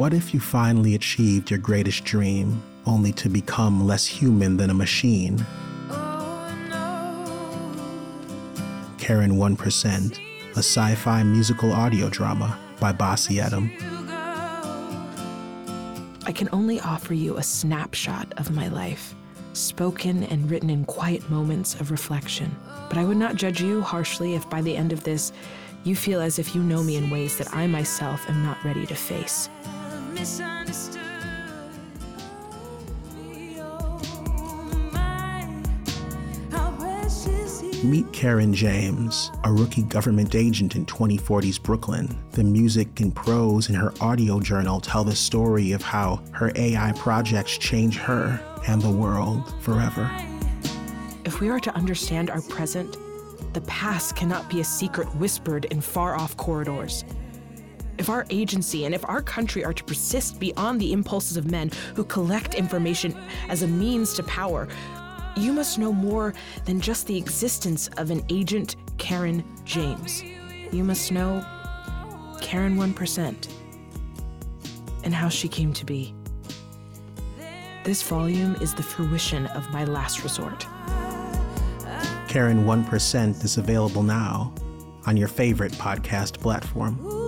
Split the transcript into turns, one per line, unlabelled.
What if you finally achieved your greatest dream, only to become less human than a machine? Karen 1%, a sci fi musical audio drama by Bassey Etim.
I can only offer you a snapshot of my life, spoken and written in quiet moments of reflection. But I would not judge you harshly if by the end of this, you feel as if you know me in ways that I myself am not ready to face.
Meet Karen James, a rookie government agent in 2040's Brooklyn. The music and prose in her audio journal tell the story of how her AI projects change her and the world forever.
If we are to understand our present, the past cannot be a secret whispered in far off corridors. If our agency and if our country are to persist beyond the impulses of men who collect information as a means to power, you must know more than just the existence of an agent, Karen James. You must know Karen 1% and how she came to be. This volume is the fruition of my last resort.
Karen 1% is available now on your favorite podcast platform.